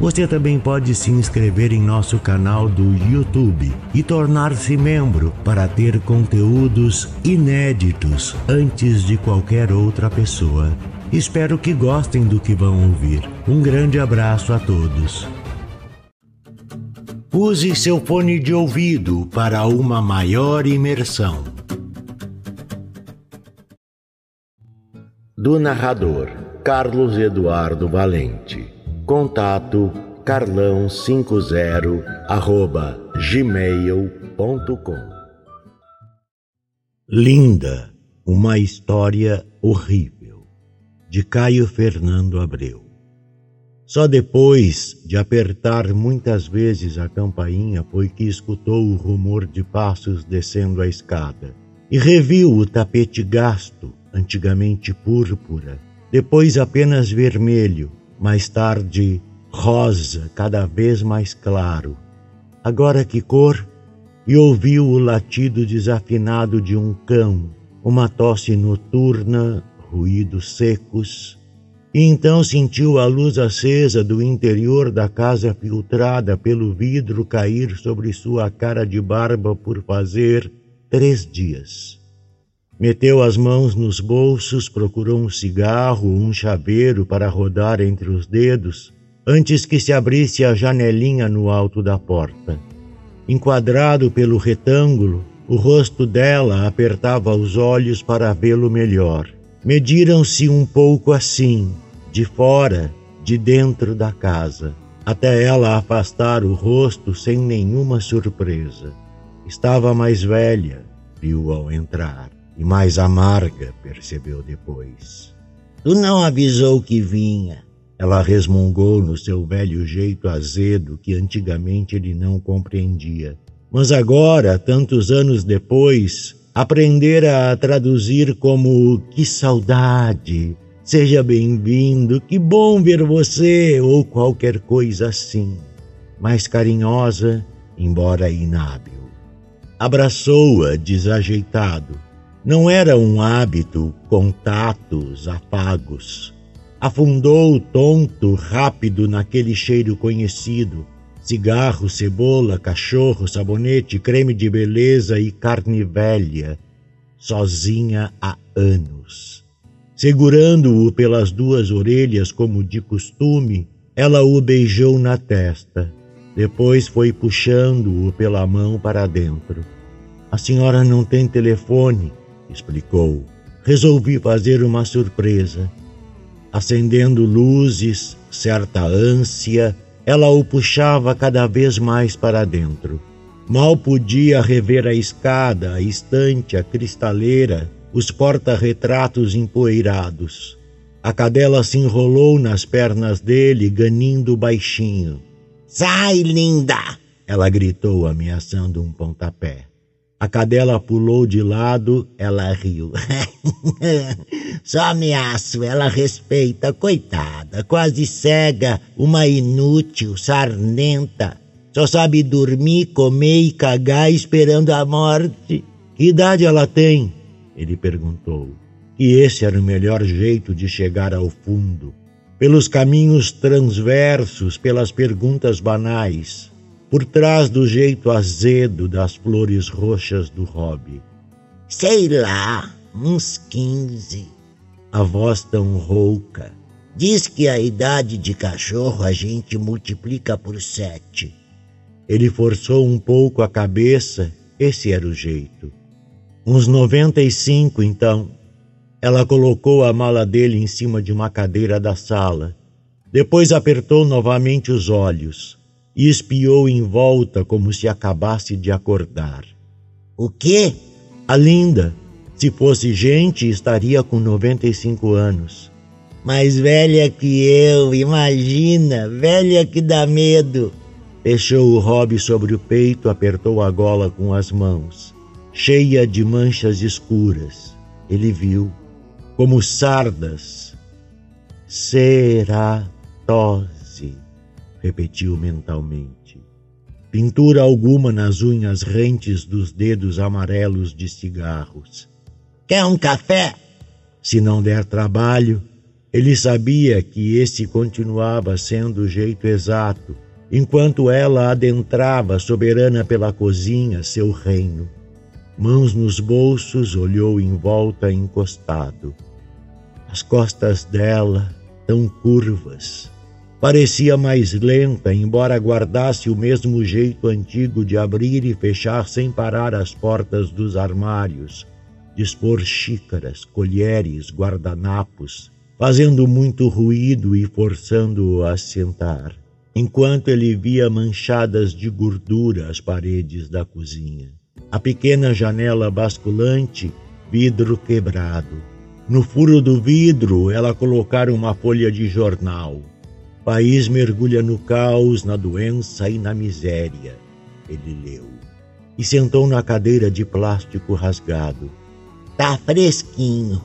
Você também pode se inscrever em nosso canal do YouTube e tornar-se membro para ter conteúdos inéditos antes de qualquer outra pessoa. Espero que gostem do que vão ouvir. Um grande abraço a todos. Use seu fone de ouvido para uma maior imersão. Do narrador Carlos Eduardo Valente. Contato carlão50 arroba gmail.com Linda, uma história horrível, de Caio Fernando Abreu. Só depois de apertar muitas vezes a campainha foi que escutou o rumor de passos descendo a escada e reviu o tapete gasto, antigamente púrpura, depois apenas vermelho, mais tarde rosa, cada vez mais claro. Agora que cor? E ouviu o latido desafinado de um cão, uma tosse noturna, ruídos secos. E então sentiu a luz acesa do interior da casa filtrada pelo vidro cair sobre sua cara de barba por fazer três dias. Meteu as mãos nos bolsos, procurou um cigarro, um chaveiro para rodar entre os dedos, antes que se abrisse a janelinha no alto da porta. Enquadrado pelo retângulo, o rosto dela apertava os olhos para vê-lo melhor. Mediram-se um pouco assim, de fora, de dentro da casa, até ela afastar o rosto sem nenhuma surpresa. Estava mais velha, viu ao entrar e mais amarga, percebeu depois. Tu não avisou que vinha. Ela resmungou no seu velho jeito azedo que antigamente ele não compreendia. Mas agora, tantos anos depois, aprendera a traduzir como que saudade, seja bem-vindo, que bom ver você, ou qualquer coisa assim. Mais carinhosa, embora inábil. Abraçou-a desajeitado não era um hábito, contatos, afagos. Afundou tonto, rápido naquele cheiro conhecido: cigarro, cebola, cachorro, sabonete, creme de beleza e carne velha, sozinha há anos. Segurando-o pelas duas orelhas, como de costume, ela o beijou na testa. Depois foi puxando-o pela mão para dentro. A senhora não tem telefone, explicou. Resolvi fazer uma surpresa. Acendendo luzes, certa ânsia, ela o puxava cada vez mais para dentro. Mal podia rever a escada, a estante, a cristaleira, os porta-retratos empoeirados. A cadela se enrolou nas pernas dele, ganindo baixinho. Sai, linda! Ela gritou, ameaçando um pontapé. A cadela pulou de lado, ela riu. Só ameaço, ela respeita, coitada, quase cega, uma inútil, sarnenta. Só sabe dormir, comer e cagar esperando a morte. Que idade ela tem? Ele perguntou. E esse era o melhor jeito de chegar ao fundo. Pelos caminhos transversos, pelas perguntas banais por trás do jeito azedo das flores roxas do hobby. Sei lá, uns quinze. A voz tão rouca. Diz que a idade de cachorro a gente multiplica por sete. Ele forçou um pouco a cabeça, esse era o jeito. Uns noventa e cinco, então. Ela colocou a mala dele em cima de uma cadeira da sala. Depois apertou novamente os olhos e espiou em volta como se acabasse de acordar. O quê? A linda. Se fosse gente, estaria com 95 anos. Mais velha que eu, imagina, velha que dá medo. Fechou o hobby sobre o peito, apertou a gola com as mãos. cheia de manchas escuras. Ele viu como sardas. Ceratose, repetiu mentalmente. Pintura alguma nas unhas rentes dos dedos amarelos de cigarros. Quer um café? Se não der trabalho, ele sabia que esse continuava sendo o jeito exato, enquanto ela adentrava soberana pela cozinha seu reino. Mãos nos bolsos, olhou em volta encostado. As costas dela, tão curvas, parecia mais lenta, embora guardasse o mesmo jeito antigo de abrir e fechar sem parar as portas dos armários, dispor xícaras, colheres, guardanapos, fazendo muito ruído e forçando-o a sentar, enquanto ele via manchadas de gordura as paredes da cozinha. A pequena janela basculante, vidro quebrado. No furo do vidro, ela colocara uma folha de jornal. País mergulha no caos, na doença e na miséria, ele leu. E sentou na cadeira de plástico rasgado. Tá fresquinho.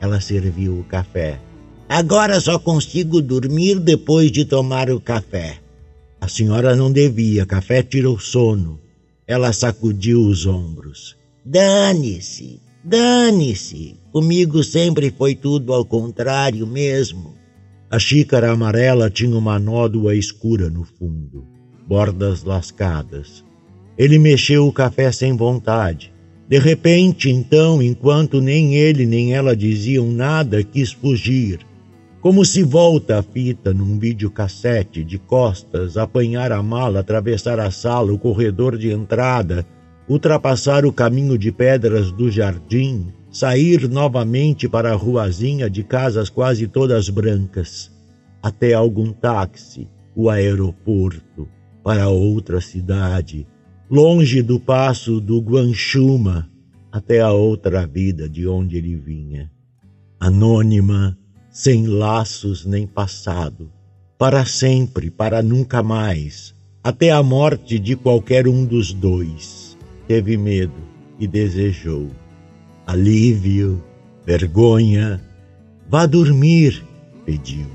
Ela serviu o café. Agora só consigo dormir depois de tomar o café. A senhora não devia, café tira o sono. Ela sacudiu os ombros. Dane-se, dane-se. Comigo sempre foi tudo ao contrário mesmo. A xícara amarela tinha uma nódoa escura no fundo, bordas lascadas. Ele mexeu o café sem vontade. De repente, então, enquanto nem ele nem ela diziam nada, quis fugir como se volta a fita num videocassete de costas, apanhar a mala, atravessar a sala, o corredor de entrada, ultrapassar o caminho de pedras do jardim, sair novamente para a ruazinha de casas quase todas brancas, até algum táxi, o aeroporto, para outra cidade, longe do passo do Guanchuma, até a outra vida de onde ele vinha. Anônima, sem laços nem passado, para sempre, para nunca mais, até a morte de qualquer um dos dois. Teve medo e desejou. Alívio, vergonha. Vá dormir, pediu.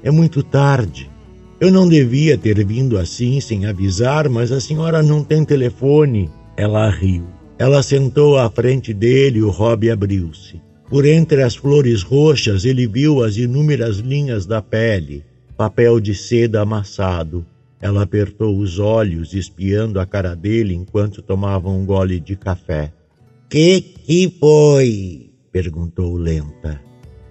É muito tarde. Eu não devia ter vindo assim sem avisar, mas a senhora não tem telefone. Ela riu. Ela sentou à frente dele e o Rob abriu-se. Por entre as flores roxas ele viu as inúmeras linhas da pele, papel de seda amassado. Ela apertou os olhos, espiando a cara dele enquanto tomava um gole de café. Que que foi? perguntou lenta.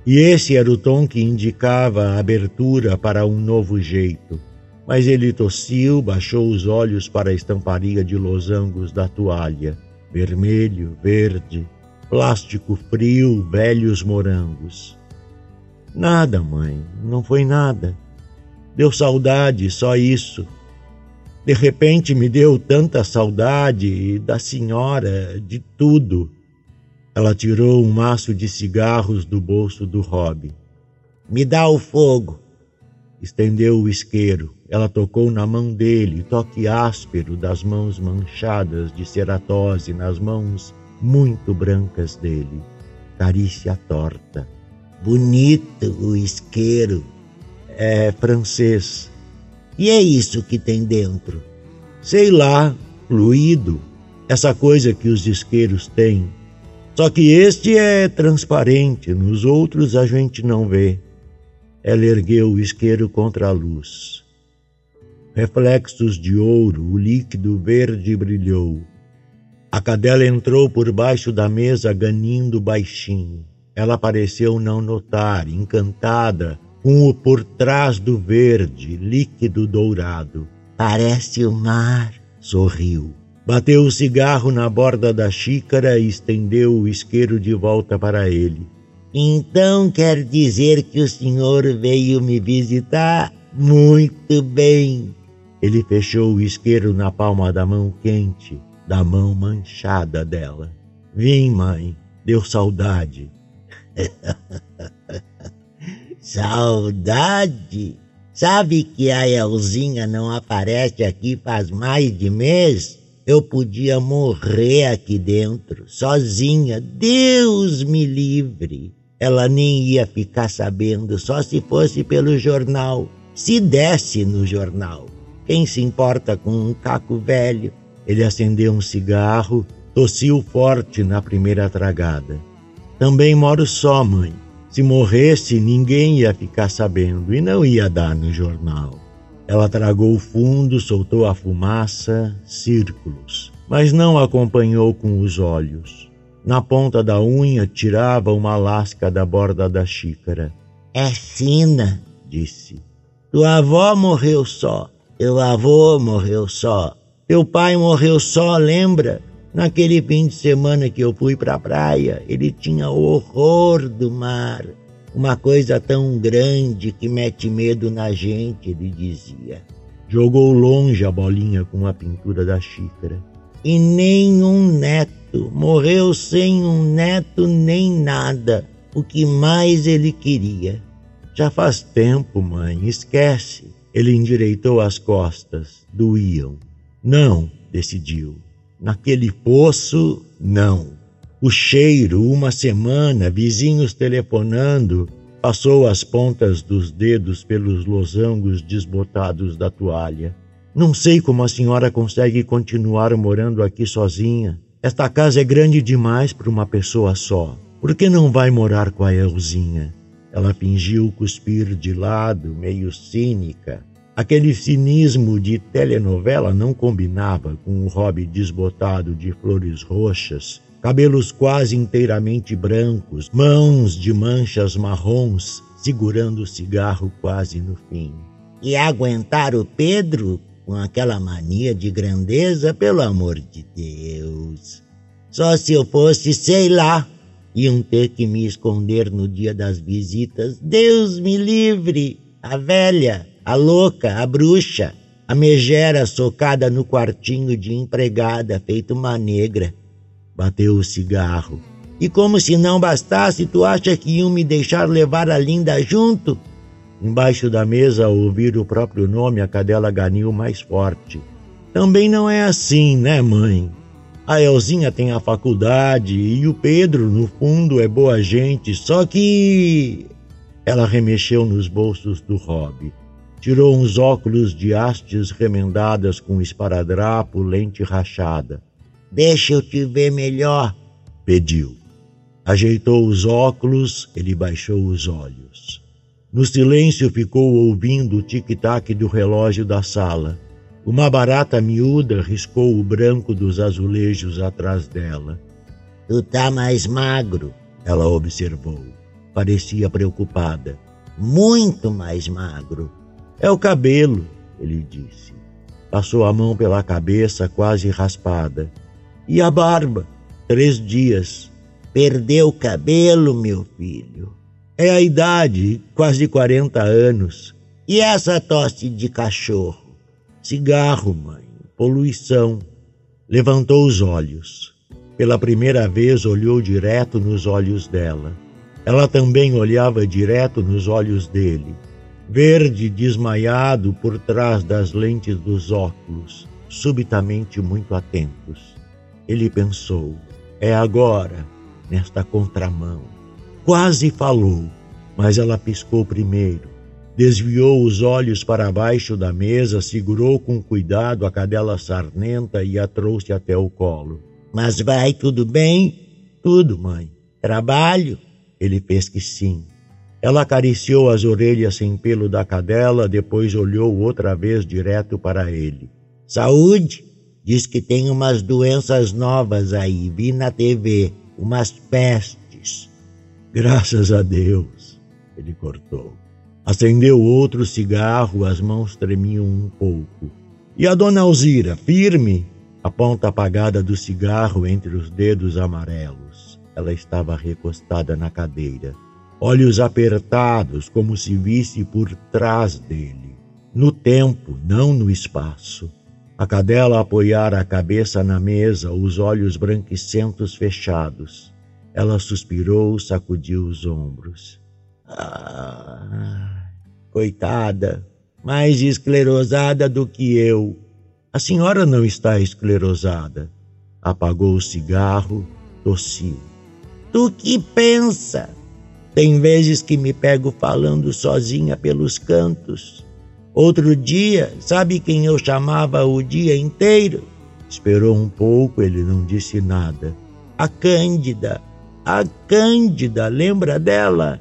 E esse era o tom que indicava a abertura para um novo jeito. Mas ele tossiu, baixou os olhos para a estamparia de losangos da toalha. Vermelho, verde, plástico frio, velhos morangos. Nada, mãe, não foi nada. Deu saudade, só isso. De repente me deu tanta saudade da senhora, de tudo. Ela tirou um maço de cigarros do bolso do Rob. Me dá o fogo. Estendeu o isqueiro. Ela tocou na mão dele, toque áspero das mãos manchadas de ceratose nas mãos muito brancas dele, carícia torta. Bonito o isqueiro. É francês. E é isso que tem dentro? Sei lá, fluido. Essa coisa que os isqueiros têm. Só que este é transparente, nos outros a gente não vê. Ela ergueu o isqueiro contra a luz. Reflexos de ouro, o líquido verde brilhou. A cadela entrou por baixo da mesa ganindo baixinho. Ela pareceu não notar, encantada, com o por trás do verde, líquido dourado. Parece o mar, sorriu. Bateu o cigarro na borda da xícara e estendeu o isqueiro de volta para ele. Então quer dizer que o senhor veio me visitar? Muito bem. Ele fechou o isqueiro na palma da mão quente da mão manchada dela. Vim, mãe, deu saudade. saudade? Sabe que a Elzinha não aparece aqui faz mais de mês? Eu podia morrer aqui dentro, sozinha. Deus me livre. Ela nem ia ficar sabendo, só se fosse pelo jornal. Se desse no jornal. Quem se importa com um caco velho? Ele acendeu um cigarro, tossiu forte na primeira tragada. Também moro só, mãe. Se morresse, ninguém ia ficar sabendo e não ia dar no jornal. Ela tragou fundo, soltou a fumaça, círculos, mas não acompanhou com os olhos. Na ponta da unha tirava uma lasca da borda da xícara. É fina, disse. Tua avó morreu só. Teu avô morreu só. Teu pai morreu só, lembra? Naquele fim de semana que eu fui para a praia, ele tinha horror do mar. Uma coisa tão grande que mete medo na gente, ele dizia. Jogou longe a bolinha com a pintura da xícara. E nem um neto, morreu sem um neto nem nada, o que mais ele queria. Já faz tempo, mãe, esquece. Ele endireitou as costas, doíam. Não, decidiu. Naquele poço, não. O cheiro, uma semana, vizinhos telefonando, passou as pontas dos dedos pelos losangos desbotados da toalha. Não sei como a senhora consegue continuar morando aqui sozinha. Esta casa é grande demais para uma pessoa só. Por que não vai morar com a Elzinha? Ela fingiu cuspir de lado, meio cínica. Aquele cinismo de telenovela não combinava com o hobby desbotado de flores roxas cabelos quase inteiramente brancos, mãos de manchas marrons, segurando o cigarro quase no fim. E aguentar o Pedro com aquela mania de grandeza, pelo amor de Deus. Só se eu fosse, sei lá, iam ter que me esconder no dia das visitas. Deus me livre! A velha, a louca, a bruxa, a megera socada no quartinho de empregada, feito uma negra bateu o cigarro. E como se não bastasse, tu acha que iam me deixar levar a linda junto? Embaixo da mesa, ao ouvir o próprio nome, a cadela ganiu mais forte. Também não é assim, né, mãe? A Elzinha tem a faculdade e o Pedro, no fundo, é boa gente, só que. Ela remexeu nos bolsos do hobby. Tirou uns óculos de hastes remendadas com esparadrapo, lente rachada. Deixa eu te ver melhor, pediu. Ajeitou os óculos, ele baixou os olhos. No silêncio ficou ouvindo o tic-tac do relógio da sala. Uma barata miúda riscou o branco dos azulejos atrás dela. Tu tá mais magro, ela observou. Parecia preocupada. Muito mais magro. É o cabelo, ele disse. Passou a mão pela cabeça quase raspada. E a barba? Três dias. Perdeu o cabelo, meu filho. É a idade, quase 40 anos. E essa tosse de cachorro? Cigarro, mãe. Poluição. Levantou os olhos. Pela primeira vez olhou direto nos olhos dela. Ela também olhava direto nos olhos dele, verde desmaiado por trás das lentes dos óculos, subitamente muito atentos. Ele pensou: é agora, nesta contramão. Quase falou, mas ela piscou primeiro. Desviou os olhos para baixo da mesa, segurou com cuidado a cadela sarnenta e a trouxe até o colo. Mas vai tudo bem? Tudo, mãe. Trabalho? Ele fez que sim. Ela acariciou as orelhas sem pelo da cadela, depois olhou outra vez direto para ele. Saúde? Diz que tem umas doenças novas aí, vi na TV, umas pestes. Graças a Deus, ele cortou. Acendeu outro cigarro, as mãos tremiam um pouco. E a dona Alzira, firme, a ponta apagada do cigarro entre os dedos amarelos. Ela estava recostada na cadeira, olhos apertados, como se visse por trás dele. No tempo, não no espaço. A cadela apoiara a cabeça na mesa, os olhos branquicentos fechados. Ela suspirou, sacudiu os ombros. Ah, coitada, mais esclerosada do que eu. A senhora não está esclerosada. Apagou o cigarro, tossiu. Tu que pensa? Tem vezes que me pego falando sozinha pelos cantos. Outro dia, sabe quem eu chamava o dia inteiro? Esperou um pouco, ele não disse nada. A Cândida. A Cândida, lembra dela?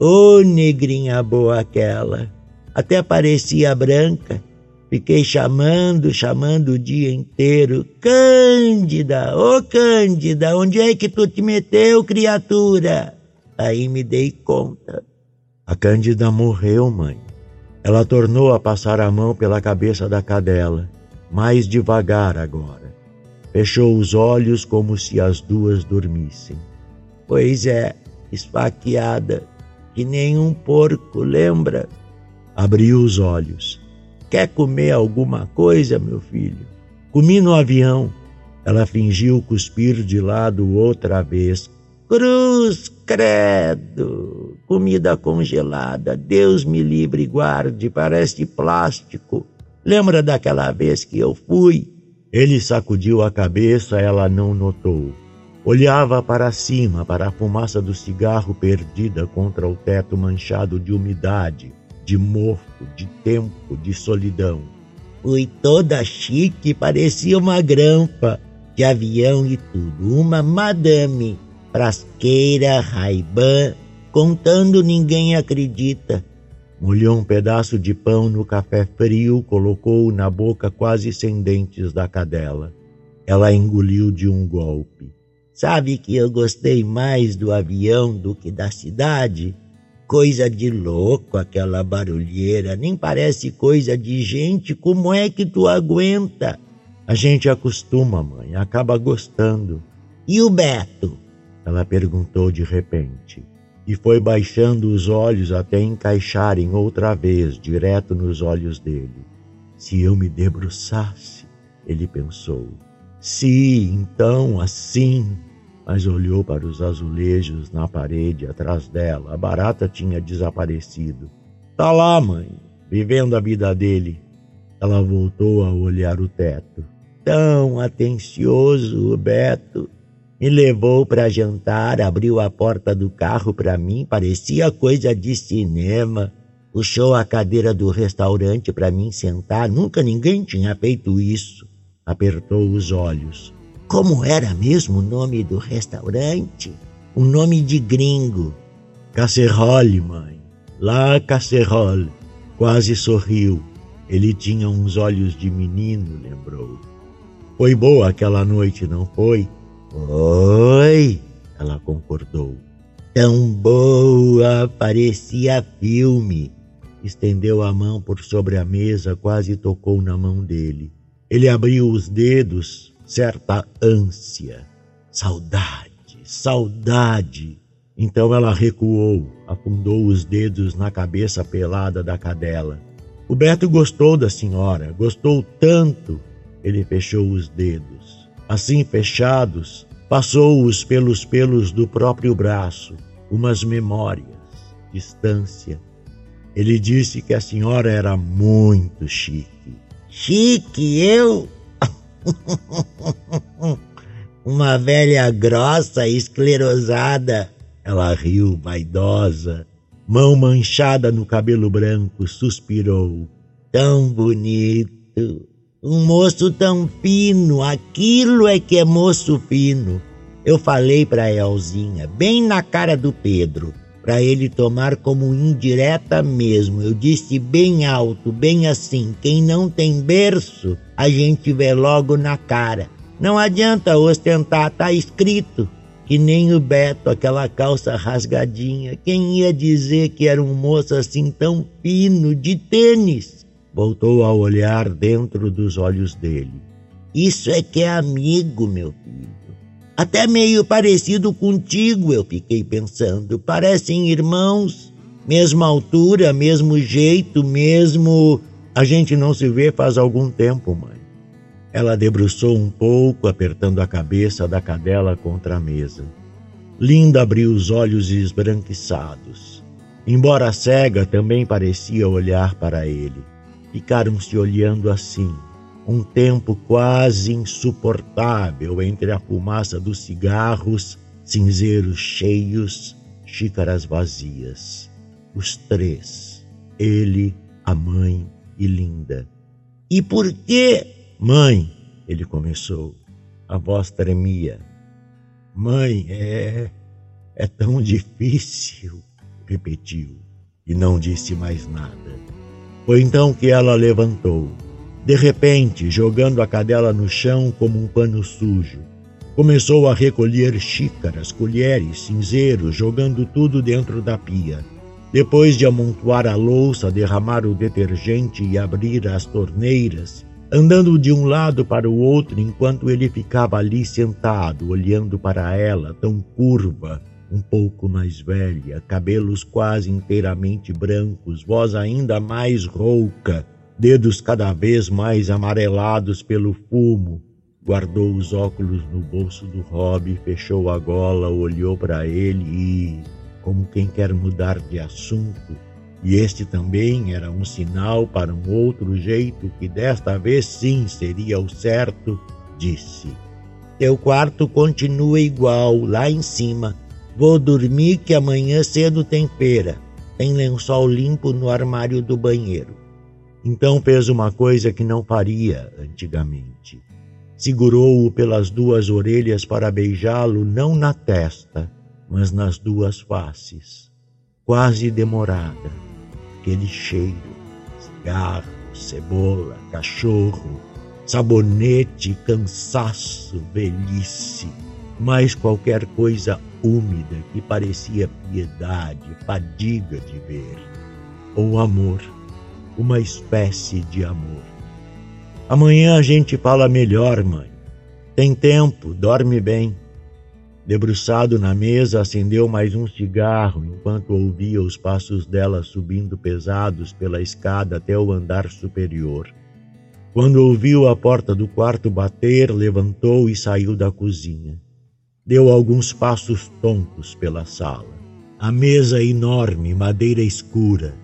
Ô oh, negrinha boa aquela. Até parecia branca. Fiquei chamando, chamando o dia inteiro. Cândida, ô oh, Cândida, onde é que tu te meteu, criatura? Aí me dei conta. A Cândida morreu, mãe. Ela tornou a passar a mão pela cabeça da cadela, mais devagar agora. Fechou os olhos como se as duas dormissem. Pois é, esfaqueada, que nem um porco, lembra? Abriu os olhos. Quer comer alguma coisa, meu filho? Comi no avião. Ela fingiu cuspir de lado outra vez. Cruz, credo! Comida congelada, Deus me livre e guarde, parece plástico. Lembra daquela vez que eu fui? Ele sacudiu a cabeça, ela não notou. Olhava para cima, para a fumaça do cigarro perdida contra o teto manchado de umidade, de mofo, de tempo, de solidão. Fui toda chique, parecia uma grampa, de avião e tudo, uma madame frasqueira, raibã, contando ninguém acredita. Molhou um pedaço de pão no café frio, colocou-o na boca quase sem dentes da cadela. Ela engoliu de um golpe. Sabe que eu gostei mais do avião do que da cidade? Coisa de louco aquela barulheira, nem parece coisa de gente. Como é que tu aguenta? A gente acostuma, mãe, acaba gostando. E o Beto? Ela perguntou de repente, e foi baixando os olhos até encaixarem outra vez direto nos olhos dele. Se eu me debruçasse, ele pensou. Se, então, assim. Mas olhou para os azulejos na parede atrás dela. A barata tinha desaparecido. Tá lá, mãe, vivendo a vida dele. Ela voltou a olhar o teto. Tão atencioso, o Beto. Me levou para jantar, abriu a porta do carro para mim, parecia coisa de cinema. Puxou a cadeira do restaurante para mim sentar, nunca ninguém tinha feito isso. Apertou os olhos. Como era mesmo o nome do restaurante? Um nome de gringo. Casserole, mãe. Lá Casserole. Quase sorriu. Ele tinha uns olhos de menino, lembrou. Foi boa aquela noite, não foi? Oi, ela concordou. Tão boa, parecia filme. Estendeu a mão por sobre a mesa, quase tocou na mão dele. Ele abriu os dedos, certa ânsia. Saudade, saudade. Então ela recuou, afundou os dedos na cabeça pelada da cadela. O Beto gostou da senhora, gostou tanto. Ele fechou os dedos. Assim fechados, Passou-os pelos pelos do próprio braço, umas memórias, distância. Ele disse que a senhora era muito chique. Chique, eu? Uma velha grossa, esclerosada. Ela riu, vaidosa. Mão manchada no cabelo branco, suspirou. Tão bonito. Um moço tão fino, aquilo é que é moço fino. Eu falei para Elzinha, bem na cara do Pedro, para ele tomar como indireta mesmo. Eu disse bem alto, bem assim: quem não tem berço, a gente vê logo na cara. Não adianta ostentar, tá escrito. Que nem o Beto, aquela calça rasgadinha. Quem ia dizer que era um moço assim tão fino, de tênis? Voltou a olhar dentro dos olhos dele. Isso é que é amigo, meu filho. Até meio parecido contigo, eu fiquei pensando. Parecem irmãos, mesma altura, mesmo jeito, mesmo. A gente não se vê faz algum tempo, mãe. Ela debruçou um pouco, apertando a cabeça da cadela contra a mesa. Linda abriu os olhos esbranquiçados. Embora cega, também parecia olhar para ele. Ficaram se olhando assim, um tempo quase insuportável entre a fumaça dos cigarros, cinzeiros cheios, xícaras vazias. Os três, ele, a mãe e Linda. E por que? Mãe, ele começou. A voz tremia. Mãe, é. é tão difícil, repetiu, e não disse mais nada. Foi então que ela levantou de repente, jogando a cadela no chão como um pano sujo, começou a recolher xícaras, colheres, cinzeiros, jogando tudo dentro da pia. Depois de amontoar a louça, derramar o detergente e abrir as torneiras, andando de um lado para o outro enquanto ele ficava ali sentado, olhando para ela, tão curva, um pouco mais velha, cabelos quase inteiramente brancos, voz ainda mais rouca, dedos cada vez mais amarelados pelo fumo. Guardou os óculos no bolso do hobby, fechou a gola, olhou para ele e, como quem quer mudar de assunto, e este também era um sinal para um outro jeito que desta vez sim seria o certo, disse: Teu quarto continua igual, lá em cima. Vou dormir que amanhã cedo tem feira. Tem lençol limpo no armário do banheiro. Então fez uma coisa que não faria antigamente. Segurou-o pelas duas orelhas para beijá-lo não na testa, mas nas duas faces. Quase demorada. Aquele cheiro, cigarro, cebola, cachorro, sabonete, cansaço, velhice, mais qualquer coisa úmida que parecia piedade, fadiga de ver, ou amor uma espécie de amor. Amanhã a gente fala melhor, mãe. Tem tempo, dorme bem. Debruçado na mesa, acendeu mais um cigarro enquanto ouvia os passos dela subindo pesados pela escada até o andar superior. Quando ouviu a porta do quarto bater, levantou e saiu da cozinha. Deu alguns passos tontos pela sala. A mesa enorme, madeira escura,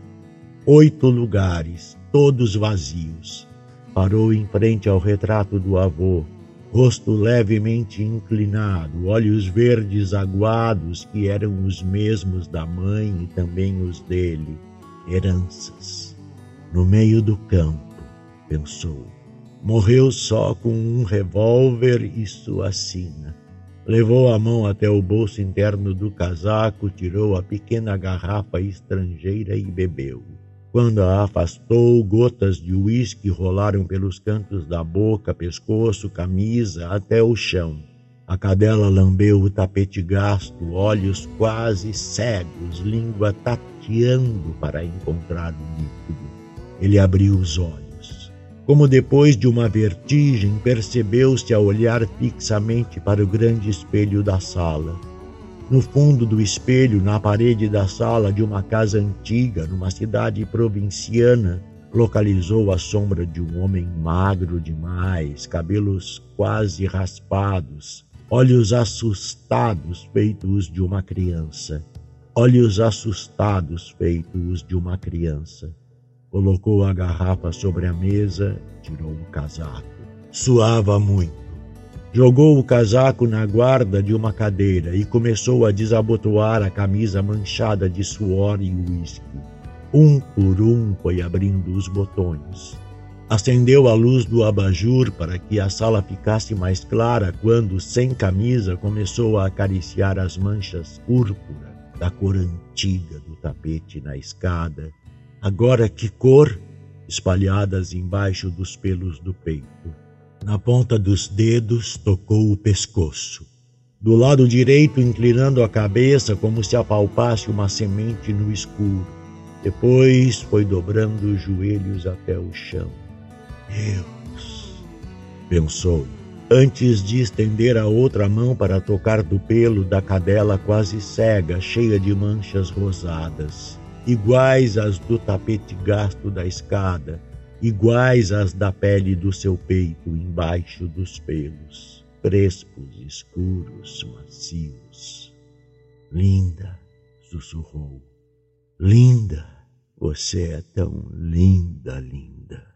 oito lugares, todos vazios. Parou em frente ao retrato do avô, rosto levemente inclinado, olhos verdes aguados que eram os mesmos da mãe e também os dele, heranças. No meio do campo, pensou. Morreu só com um revólver e sua sina. Levou a mão até o bolso interno do casaco, tirou a pequena garrafa estrangeira e bebeu. Quando a afastou, gotas de uísque rolaram pelos cantos da boca, pescoço, camisa, até o chão. A cadela lambeu o tapete gasto, olhos quase cegos, língua tateando para encontrar o líquido. Ele abriu os olhos. Como depois de uma vertigem, percebeu-se a olhar fixamente para o grande espelho da sala. No fundo do espelho, na parede da sala de uma casa antiga, numa cidade provinciana, localizou a sombra de um homem magro demais, cabelos quase raspados, olhos assustados feitos de uma criança. Olhos assustados feitos de uma criança. Colocou a garrafa sobre a mesa, tirou o casaco. Suava muito. Jogou o casaco na guarda de uma cadeira e começou a desabotoar a camisa manchada de suor e uísque. Um por um foi abrindo os botões. Acendeu a luz do abajur para que a sala ficasse mais clara quando, sem camisa, começou a acariciar as manchas púrpura da cor antiga do tapete na escada. Agora que cor? Espalhadas embaixo dos pelos do peito. Na ponta dos dedos tocou o pescoço. Do lado direito, inclinando a cabeça como se apalpasse uma semente no escuro. Depois foi dobrando os joelhos até o chão. Deus! Pensou, antes de estender a outra mão para tocar do pelo da cadela quase cega, cheia de manchas rosadas, iguais às do tapete gasto da escada iguais às da pele do seu peito embaixo dos pelos, crespos, escuros, macios. Linda, sussurrou. Linda, você é tão linda, linda.